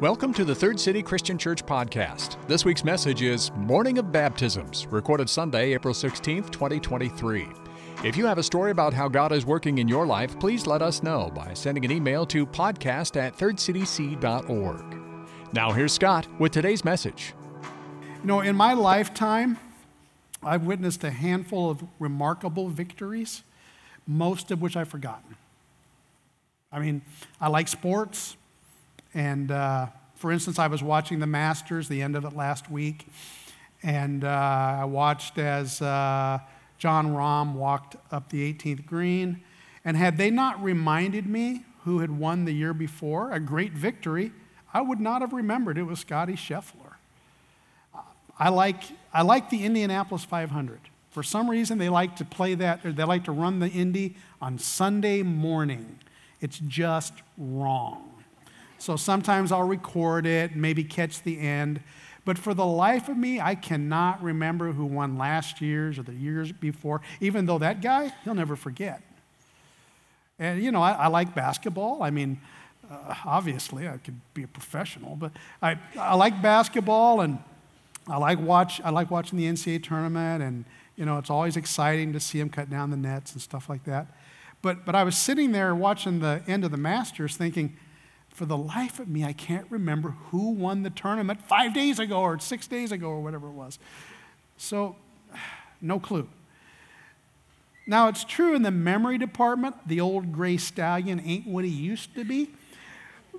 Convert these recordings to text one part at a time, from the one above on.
Welcome to the Third City Christian Church podcast. This week's message is Morning of Baptisms, recorded Sunday, April 16th, 2023. If you have a story about how God is working in your life, please let us know by sending an email to podcast at thirdcityc.org. Now, here's Scott with today's message. You know, in my lifetime, I've witnessed a handful of remarkable victories, most of which I've forgotten. I mean, I like sports. And uh, for instance, I was watching the Masters, the end of it last week, and uh, I watched as uh, Jon Rahm walked up the 18th green. And had they not reminded me who had won the year before, a great victory, I would not have remembered it was Scottie Scheffler. I like, I like the Indianapolis 500. For some reason, they like to play that, they like to run the Indy on Sunday morning. It's just wrong. So sometimes I'll record it, maybe catch the end. But for the life of me, I cannot remember who won last year's or the years before, even though that guy, he'll never forget. And, you know, I, I like basketball. I mean, uh, obviously, I could be a professional, but I, I like basketball and I like, watch, I like watching the NCAA tournament, and, you know, it's always exciting to see them cut down the nets and stuff like that. But, but I was sitting there watching the end of the Masters thinking, for the life of me, I can't remember who won the tournament five days ago or six days ago or whatever it was. So, no clue. Now, it's true in the memory department, the old gray stallion ain't what he used to be.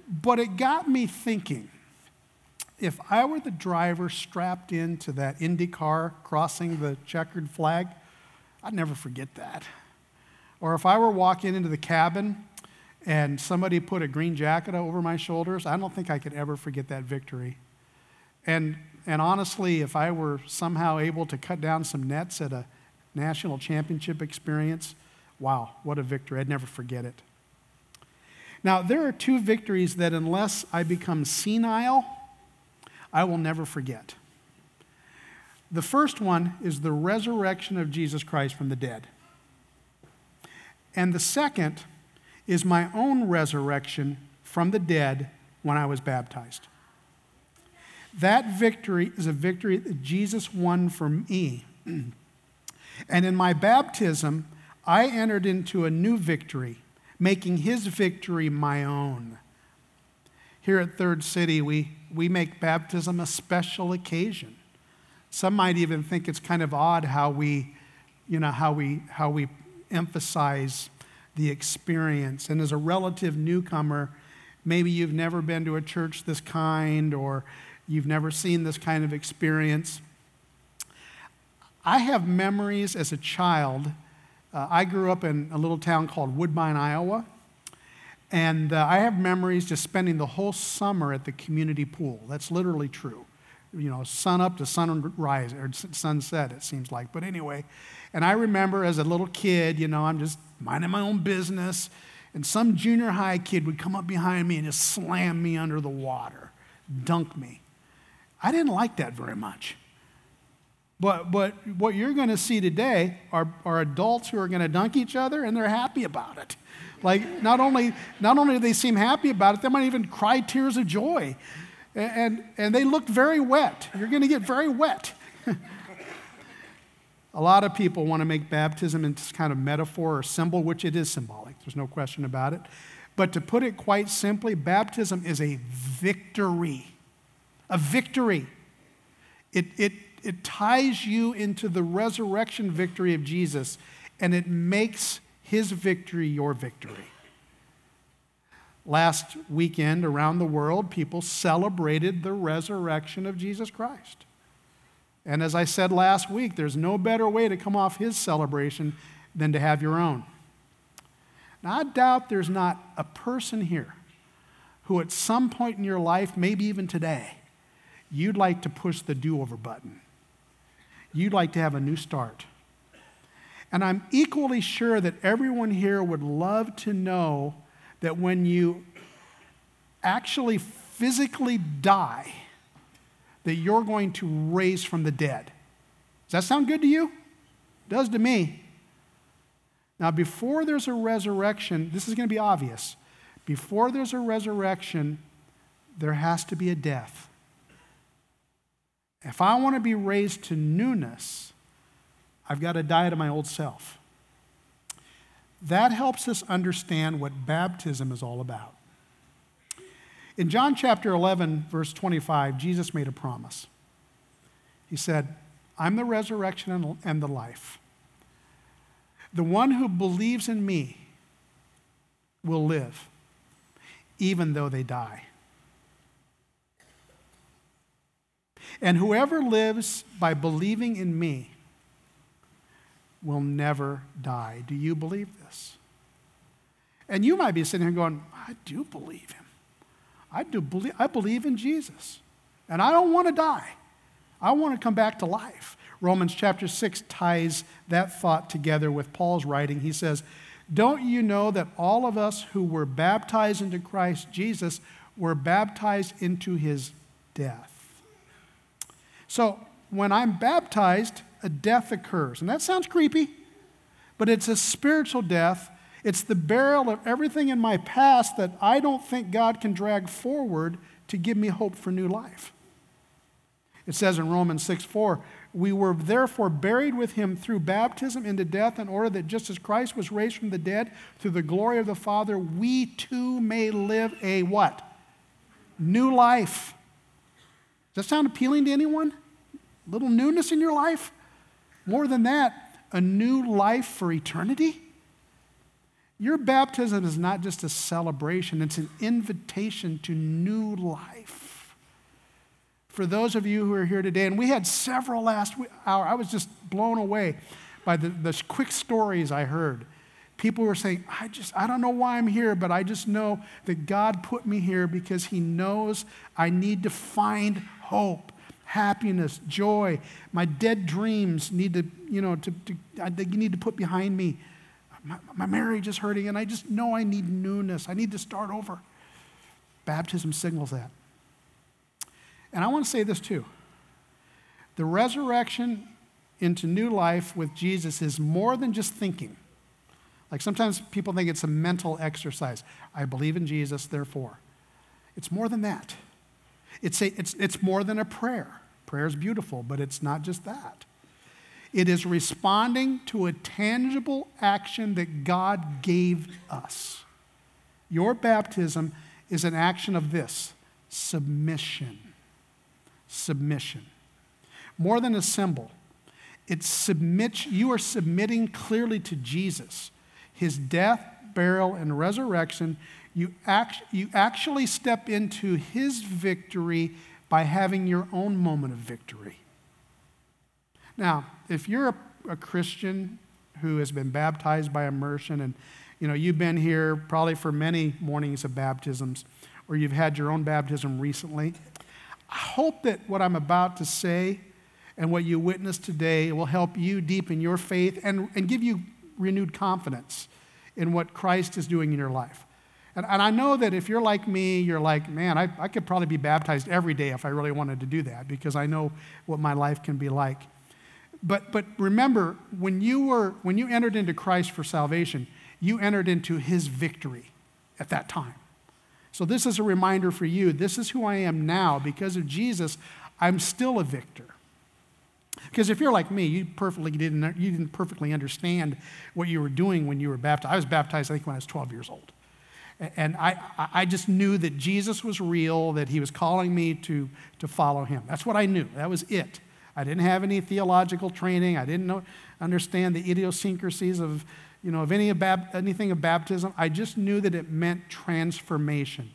But it got me thinking if I were the driver strapped into that Indy car crossing the checkered flag, I'd never forget that. Or if I were walking into the cabin and somebody put a green jacket over my shoulders, I don't think I could ever forget that victory. And, and honestly, if I were somehow able to cut down some nets at a national championship experience, wow, what a victory. I'd never forget it. Now, there are two victories that, unless I become senile, I will never forget. The first one is the resurrection of Jesus Christ from the dead. And the second is my own resurrection from the dead when I was baptized. That victory is a victory that Jesus won for me. and in my baptism, I entered into a new victory, making his victory my own. Here at Third City, we, we make baptism a special occasion. Some might even think it's kind of odd how we, you know, how we, how we emphasize the experience. And as a relative newcomer, maybe you've never been to a church this kind or you've never seen this kind of experience. I have memories as a child. Uh, I grew up in a little town called Woodbine, Iowa. And uh, I have memories just spending the whole summer at the community pool. That's literally true. You know, sun up to sunrise or sunset, it seems like. But anyway, and I remember as a little kid, you know, I'm just minding my own business, and some junior high kid would come up behind me and just slam me under the water, dunk me. I didn't like that very much. But, but what you're going to see today are, are adults who are going to dunk each other and they're happy about it. Like, not only, not only do they seem happy about it, they might even cry tears of joy. And, and, they look very wet. You're going to get very wet. A lot of people want to make baptism into kind of metaphor or symbol, which it is symbolic. There's no question about it. But to put it quite simply, baptism is a victory. A victory. It, it, it ties you into the resurrection victory of Jesus, and it makes his victory your victory. Last weekend around the world, people celebrated the resurrection of Jesus Christ. And as I said last week, there's no better way to come off his celebration than to have your own. Now, I doubt there's not a person here who, at some point in your life, maybe even today, you'd like to push the do over button. You'd like to have a new start. And I'm equally sure that everyone here would love to know that when you actually physically die, that you're going to raise from the dead. Does that sound good to you? It does to me. Now, before there's a resurrection, this is going to be obvious. Before there's a resurrection, there has to be a death. If I want to be raised to newness, I've got to die to my old self. That helps us understand what baptism is all about. In John chapter 11, verse 25, Jesus made a promise. He said, I'm the resurrection and the life. The one who believes in me will live, even though they die. And whoever lives by believing in me will never die. Do you believe this? And you might be sitting here going, I do believe him. I do believe I believe in Jesus. And I don't want to die. I want to come back to life. Romans chapter 6 ties that thought together with Paul's writing. He says, Don't you know that all of us who were baptized into Christ Jesus were baptized into his death? So when I'm baptized, a death occurs. And that sounds creepy, but it's a spiritual death. It's the burial of everything in my past that I don't think God can drag forward to give me hope for new life. It says in Romans 6 4, we were therefore buried with him through baptism into death, in order that just as Christ was raised from the dead through the glory of the Father, we too may live a what? New life. Does that sound appealing to anyone? A little newness in your life? More than that, a new life for eternity? Your baptism is not just a celebration, it's an invitation to new life for those of you who are here today, and we had several last hour, I was just blown away by the, the quick stories I heard. People were saying, I just, I don't know why I'm here, but I just know that God put me here because He knows I need to find hope, happiness, joy. My dead dreams need to, you know, to, to I, you need to put behind me. My, my marriage is hurting, and I just know I need newness. I need to start over. Baptism signals that. And I want to say this too the resurrection into new life with Jesus is more than just thinking. Like sometimes people think it's a mental exercise. I believe in Jesus, therefore. It's more than that. It's, a, it's, it's more than a prayer. Prayer is beautiful, but it's not just that. It is responding to a tangible action that God gave us. Your baptism is an action of this submission submission. More than a symbol, it submits, you are submitting clearly to Jesus, his death, burial, and resurrection. You, act, you actually step into his victory by having your own moment of victory. Now, if you're a, a Christian who has been baptized by immersion and you know you've been here probably for many mornings of baptisms or you've had your own baptism recently I hope that what I'm about to say and what you witness today will help you deepen your faith and, and give you renewed confidence in what Christ is doing in your life. And, and I know that if you're like me, you're like, man, I, I could probably be baptized every day if I really wanted to do that because I know what my life can be like. But, but remember, when you, were, when you entered into Christ for salvation, you entered into his victory at that time. So, this is a reminder for you. This is who I am now. Because of Jesus, I'm still a victor. Because if you're like me, you perfectly didn't, you didn't perfectly understand what you were doing when you were baptized. I was baptized, I think, when I was 12 years old. And I, I just knew that Jesus was real, that he was calling me to, to follow him. That's what I knew. That was it. I didn't have any theological training. I didn't know, understand the idiosyncrasies of, you know, of any of anything of baptism. I just knew that it meant transformation.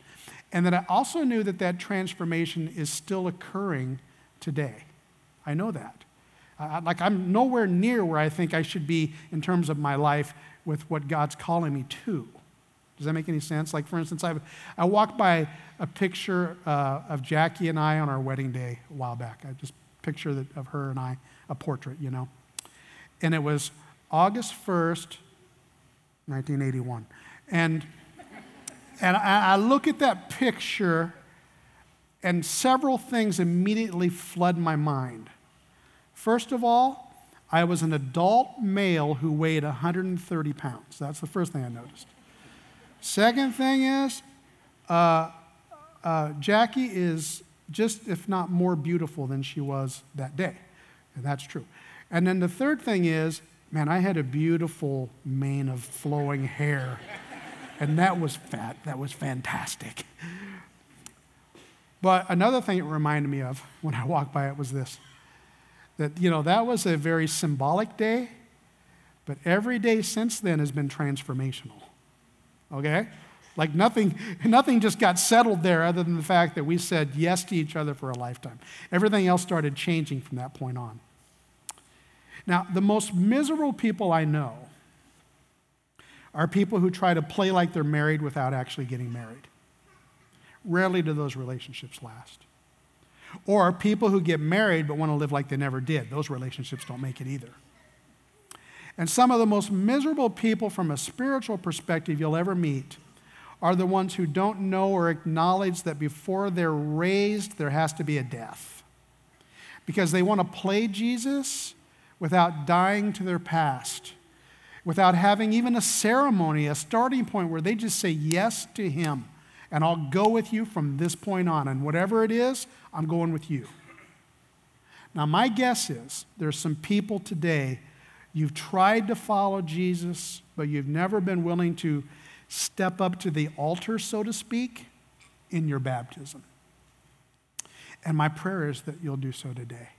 And that I also knew that that transformation is still occurring today. I know that. I, like, I'm nowhere near where I think I should be in terms of my life with what God's calling me to. Does that make any sense? Like, for instance, I, I walked by a picture uh, of Jackie and I on our wedding day a while back. I just picture of her and I, a portrait, you know. And it was August 1st, 1981. And, and I, I look at that picture, and several things immediately flood my mind. First of all, I was an adult male who weighed 130 pounds. That's the first thing I noticed. Second thing is, uh, uh, Jackie is just, if not more beautiful than she was that day. And that's true. And then the third thing is, man, I had a beautiful mane of flowing hair. and that was fat. That was fantastic. But another thing it reminded me of when I walked by it was this that, you know, that was a very symbolic day, but every day since then has been transformational. Okay? Like nothing, nothing just got settled there other than the fact that we said yes to each other for a lifetime. Everything else started changing from that point on. Now, the most miserable people I know are people who try to play like they're married without actually getting married. Rarely do those relationships last. Or people who get married but want to live like they never did. Those relationships don't make it either. And some of the most miserable people from a spiritual perspective you'll ever meet are the ones who don't know or acknowledge that before they're raised, there has to be a death. Because they want to play Jesus without dying to their past, without having even a ceremony, a starting point where they just say yes to Him. And I'll go with you from this point on. And whatever it is, I'm going with you. Now, my guess is there's some people today, you've tried to follow Jesus, but you've never been willing to step up to the altar, so to speak, in your baptism. And my prayer is that you'll do so today.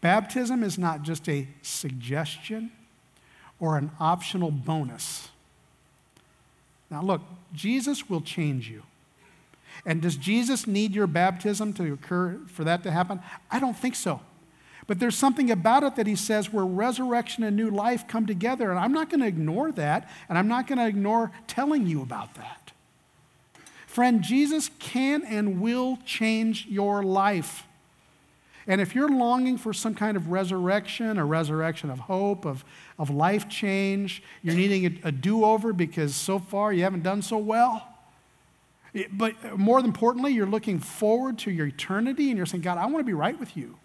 Baptism is not just a suggestion or an optional bonus. Now, look, Jesus will change you. And does Jesus need your baptism to occur for that to happen? I don't think so. But there's something about it that he says where resurrection and new life come together. And I'm not going to ignore that, and I'm not going to ignore telling you about that. Friend, Jesus can and will change your life. And if you're longing for some kind of resurrection, a resurrection of hope, of, of life change, you're needing a, a do over because so far you haven't done so well. But more importantly, you're looking forward to your eternity and you're saying, God, I want to be right with you.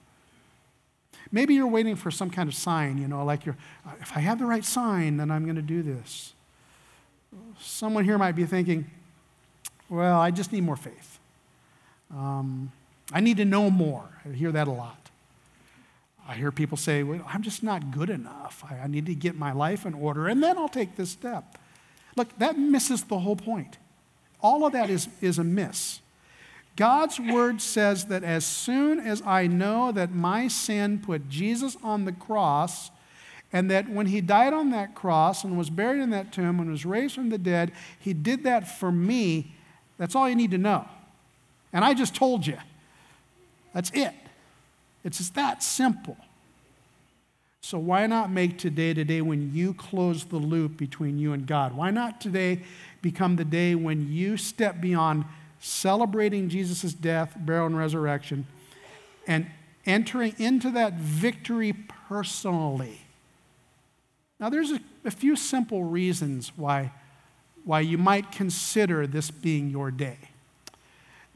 Maybe you're waiting for some kind of sign, you know, like you're, uh, if I have the right sign, then I'm going to do this. Someone here might be thinking, well, I just need more faith. Um, I need to know more. I hear that a lot. I hear people say, well, I'm just not good enough. I, I need to get my life in order, and then I'll take this step. Look, that misses the whole point. All of that is, is a miss. God's word says that as soon as I know that my sin put Jesus on the cross, and that when he died on that cross and was buried in that tomb and was raised from the dead, he did that for me, that's all you need to know. And I just told you. That's it. It's just that simple. So, why not make today today when you close the loop between you and God? Why not today become the day when you step beyond celebrating Jesus' death, burial, and resurrection, and entering into that victory personally. Now, there's a, a, few simple reasons why, why you might consider this being your day.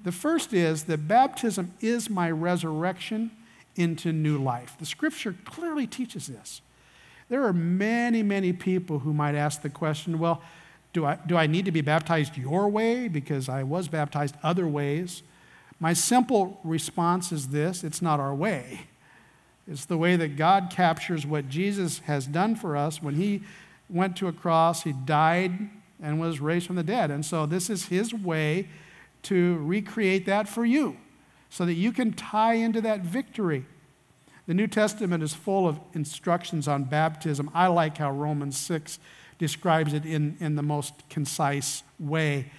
The first is that baptism is my resurrection into new life. The scripture clearly teaches this. There are many, many people who might ask the question well, do I, do I need to be baptized your way because I was baptized other ways? My simple response is this it's not our way. It's the way that God captures what Jesus has done for us when he went to a cross, he died and was raised from the dead. And so this is his way to recreate that for you so that you can tie into that victory. The New Testament is full of instructions on baptism. I like how Romans 6 describes it in, in the most concise way.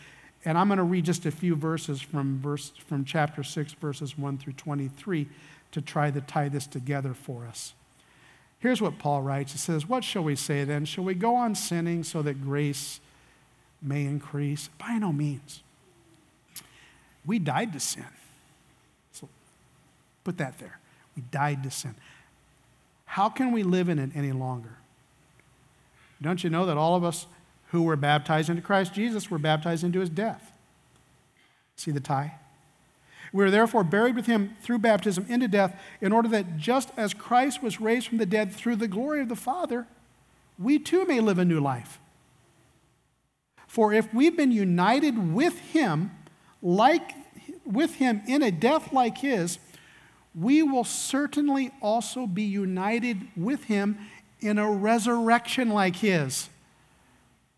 And I'm going to read just a few verses from, verse, from chapter 6, verses 1 through 23, to try to tie this together for us. Here's what Paul writes He says, What shall we say then? Shall we go on sinning so that grace may increase? By no means. We died to sin. So put that there. We died to sin. How can we live in it any longer? Don't you know that all of us who were baptized into Christ Jesus were baptized into his death? See the tie? We are therefore buried with him through baptism into death, in order that just as Christ was raised from the dead through the glory of the Father, we too may live a new life. For if we've been united with him, like with him in a death like his, we will certainly also be united with him in a resurrection like his.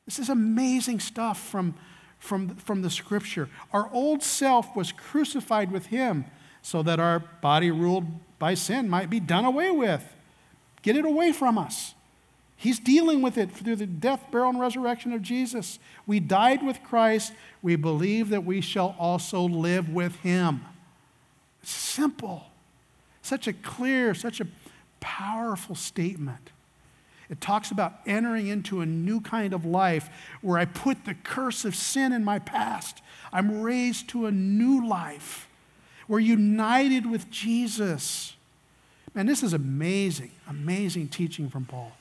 This is amazing stuff from, from, from the scripture. Our old self was crucified with him so that our body ruled by sin might be done away with. Get it away from us. He's dealing with it through the death, burial, and resurrection of Jesus. We died with Christ. We believe that we shall also live with him. Simple. Such a clear, such a powerful statement. It talks about entering into a new kind of life where I put the curse of sin in my past. I'm raised to a new life. We're united with Jesus. Man, this is amazing, amazing teaching from Paul.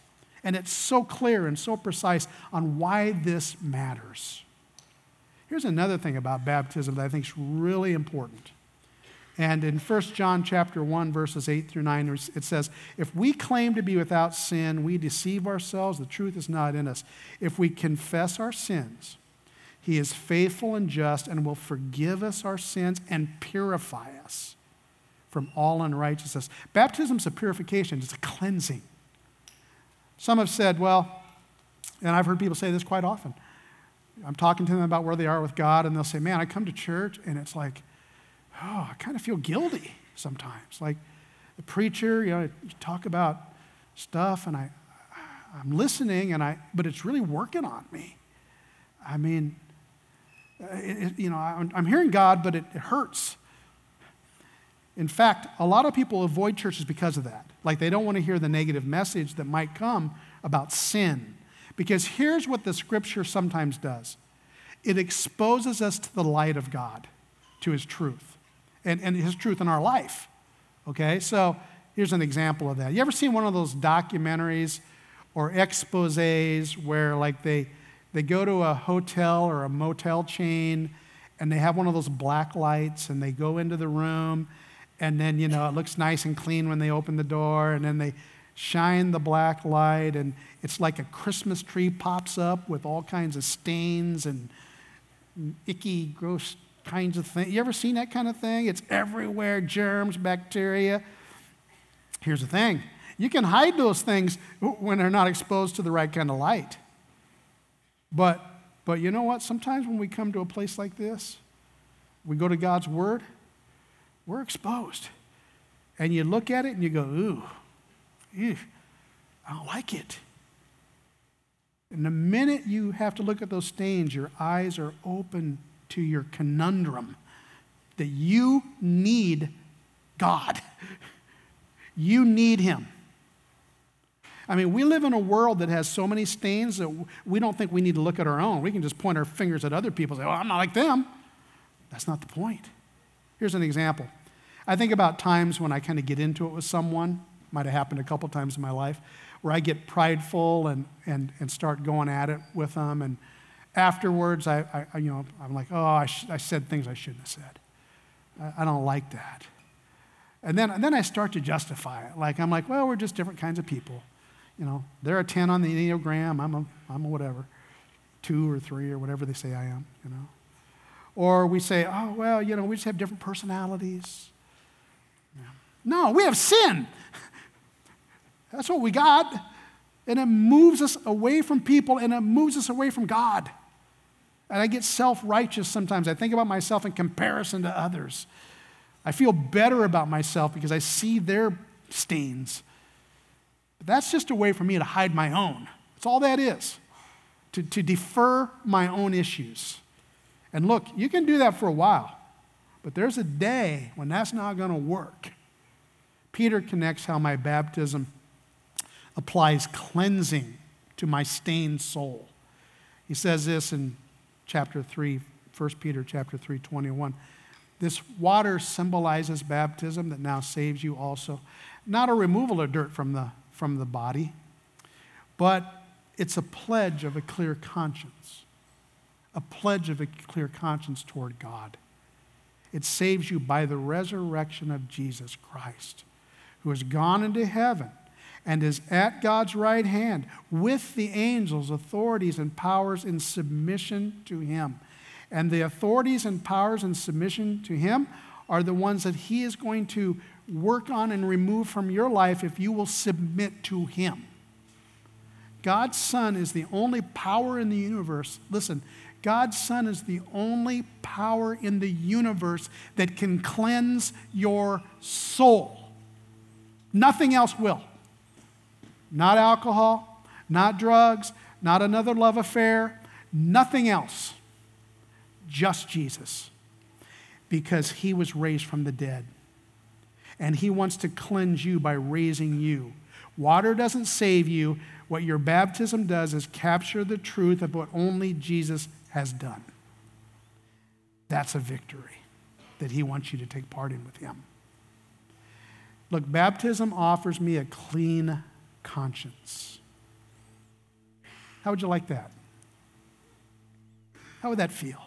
And it's so clear and so precise on why this matters. Here's another thing about baptism that I think is really important. And in 1 John chapter 1 verses 8 through 9 it says, "If we claim to be without sin, we deceive ourselves, the truth is not in us. If we confess our sins, he is faithful and just and will forgive us our sins and purify us from all unrighteousness." Baptism is a purification, it's a cleansing. Some have said, well, and I've heard people say this quite often. I'm talking to them about where they are with God, and they'll say, Man, I come to church, and it's like, oh, I kind of feel guilty sometimes. Like the preacher, you know, you talk about stuff, and I, I'm listening, and I, but it's really working on me. I mean, uh, it, it, you know, I'm, I'm, hearing God, but it, it hurts. In fact, a lot of people avoid churches because of that. Like they don't want to hear the negative message that might come about sin. Because here's what the scripture sometimes does it exposes us to the light of God, to his truth, and, and his truth in our life. Okay, so here's an example of that. You ever seen one of those documentaries or exposes where, like, they, they go to a hotel or a motel chain and they have one of those black lights and they go into the room and then, you know, it looks nice and clean when they open the door, and then they shine the black light, and it's like a Christmas tree pops up with all kinds of stains and icky, gross kinds of things. You ever seen that kind of thing? It's everywhere germs, bacteria. Here's the thing you can hide those things when they're not exposed to the right kind of light. But, but you know what? Sometimes when we come to a place like this, we go to God's Word, we're exposed. And you look at it and you go, ooh, ew, I don't like it. And the minute you have to look at those stains, your eyes are open to your conundrum that you need God. You need Him. I mean, we live in a world that has so many stains that we don't think we need to look at our own. We can just point our fingers at other people and say, well, I'm not like them. That's not the point. Here's an example. I think about times when I kind of get into it with someone, might have happened a couple times in my life, where I get prideful and, and, and start going at it with them. And afterwards, I, I you know, I'm like, oh, I, sh- I said things I shouldn't have said. I, I don't like that. And then, and then I start to justify it. Like, I'm like, well, we're just different kinds of people. You know, they're a 10 on the Enneagram, I'm a, I'm a whatever, two or three or whatever they say I am, you know. Or we say, oh, well, you know, we just have different personalities. No, we have sin. That's what we got. And it moves us away from people and it moves us away from God. And I get self righteous sometimes. I think about myself in comparison to others. I feel better about myself because I see their stains. But that's just a way for me to hide my own. That's all that is, to, to defer my own issues. And look, you can do that for a while, but there's a day when that's not going to work. Peter connects how my baptism applies cleansing to my stained soul. He says this in chapter 3, 1 Peter chapter 3, 21. This water symbolizes baptism that now saves you also. Not a removal of dirt from the, from the body, but it's a pledge of a clear conscience a pledge of a clear conscience toward God. It saves you by the resurrection of Jesus Christ, who has gone into heaven and is at God's right hand with the angels, authorities, and powers in submission to him. And the authorities and powers in submission to Him are the ones that He is going to work on and remove from your life if you will submit to Him. God's Son is the only power in the universe. Listen, God's Son is the only power in the universe that can cleanse your soul. Nothing else will. Not alcohol, not drugs, not another love affair, nothing else. Just Jesus. Because he was raised from the dead. And he wants to cleanse you by raising you. Water doesn't save you. What your baptism does is capture the truth of what only Jesus has done. That's a victory that he wants you to take part in with him. Look, baptism offers me a clean conscience. How would you like that? How would that feel?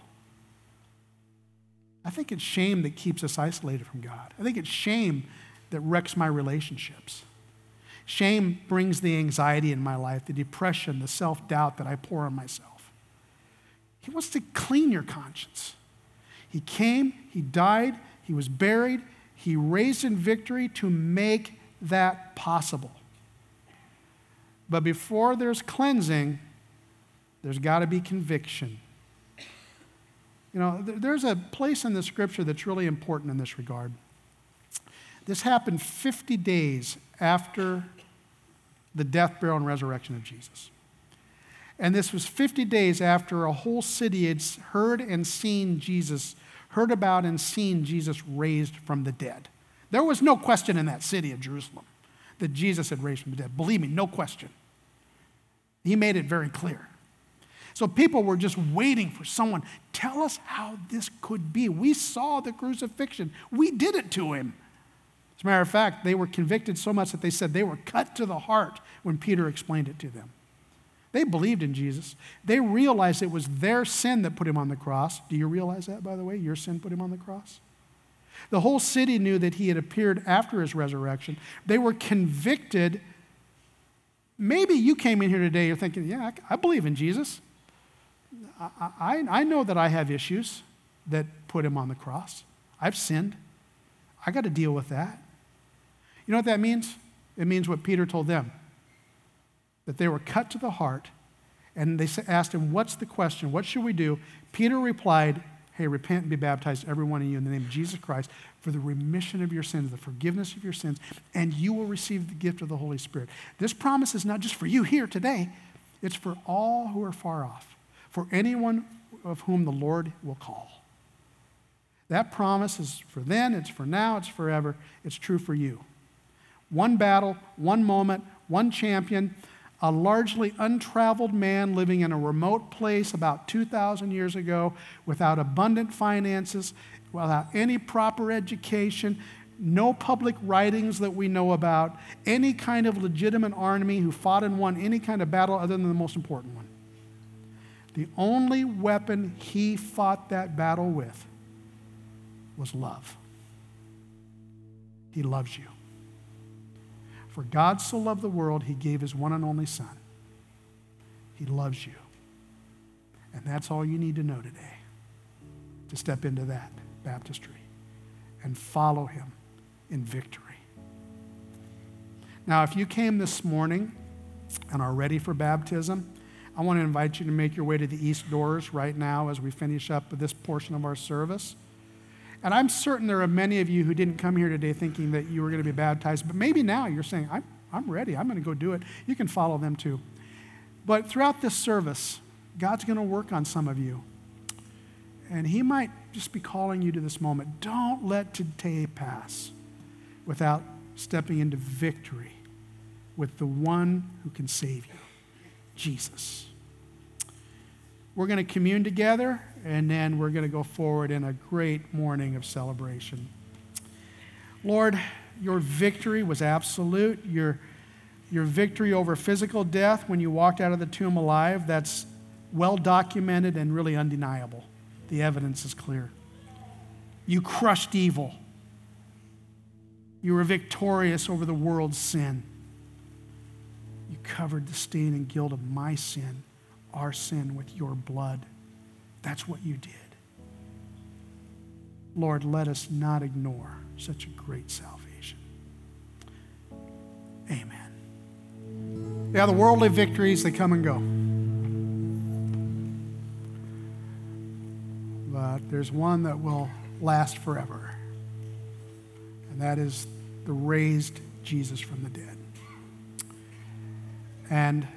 I think it's shame that keeps us isolated from God. I think it's shame that wrecks my relationships. Shame brings the anxiety in my life, the depression, the self doubt that I pour on myself. He wants to clean your conscience. He came, He died, He was buried, He raised in victory to make that possible. But before there's cleansing, there's got to be conviction. You know, there's a place in the scripture that's really important in this regard. This happened 50 days after the death, burial, and resurrection of Jesus. And this was 50 days after a whole city had heard and seen Jesus, heard about and seen Jesus raised from the dead. There was no question in that city of Jerusalem that Jesus had raised from the dead. Believe me, no question. He made it very clear. So people were just waiting for someone, tell us how this could be. We saw the crucifixion, we did it to him. As a matter of fact, they were convicted so much that they said they were cut to the heart when Peter explained it to them. They believed in Jesus. They realized it was their sin that put him on the cross. Do you realize that, by the way? Your sin put him on the cross? The whole city knew that he had appeared after his resurrection. They were convicted. Maybe you came in here today, you're thinking, yeah, I believe in Jesus. I, I, I know that I have issues that put him on the cross. I've sinned. I got to deal with that. You know what that means? It means what Peter told them that they were cut to the heart. And they asked him, What's the question? What should we do? Peter replied, Hey, repent and be baptized, every one of you, in the name of Jesus Christ, for the remission of your sins, the forgiveness of your sins, and you will receive the gift of the Holy Spirit. This promise is not just for you here today, it's for all who are far off, for anyone of whom the Lord will call. That promise is for then, it's for now, it's forever. It's true for you. One battle, one moment, one champion, a largely untraveled man living in a remote place about 2,000 years ago without abundant finances, without any proper education, no public writings that we know about, any kind of legitimate army who fought and won any kind of battle other than the most important one. The only weapon he fought that battle with was love. He loves you. For God so loved the world, he gave his one and only Son. He loves you. And that's all you need to know today to step into that baptistry and follow him in victory. Now, if you came this morning and are ready for baptism, I want to invite you to make your way to the east doors right now as we finish up this portion of our service. And I'm certain there are many of you who didn't come here today thinking that you were going to be baptized, but maybe now you're saying, I'm, I'm ready. I'm going to go do it. You can follow them too. But throughout this service, God's going to work on some of you. And He might just be calling you to this moment. Don't let today pass without stepping into victory with the one who can save you Jesus. We're going to commune together and then we're going to go forward in a great morning of celebration. Lord, your victory was absolute. Your, your victory over physical death when you walked out of the tomb alive, that's well documented and really undeniable. The evidence is clear. You crushed evil. You were victorious over the world's sin. You covered the stain and guilt of my sin, our sin, with your blood. That's what you did. Lord, let us not ignore such a great salvation. Amen. Yeah, the worldly victories, they come and go. But there's one that will last forever, and that is the raised Jesus from the dead. And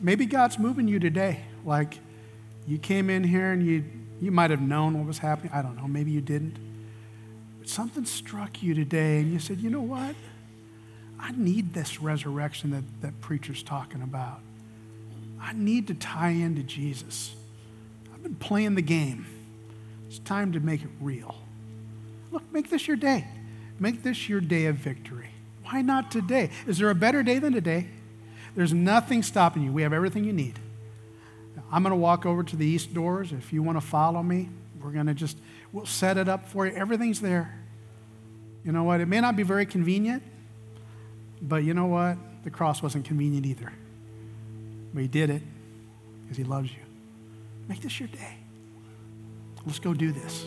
maybe God's moving you today. Like you came in here and you, you might have known what was happening. I don't know. Maybe you didn't. But something struck you today and you said, you know what? I need this resurrection that, that preacher's talking about. I need to tie into Jesus. I've been playing the game. It's time to make it real. Look, make this your day. Make this your day of victory. Why not today? Is there a better day than today? There's nothing stopping you. We have everything you need. I'm going to walk over to the east doors. If you want to follow me, we're going to just, we'll set it up for you. Everything's there. You know what? It may not be very convenient, but you know what? The cross wasn't convenient either. But he did it because he loves you. Make this your day. Let's go do this.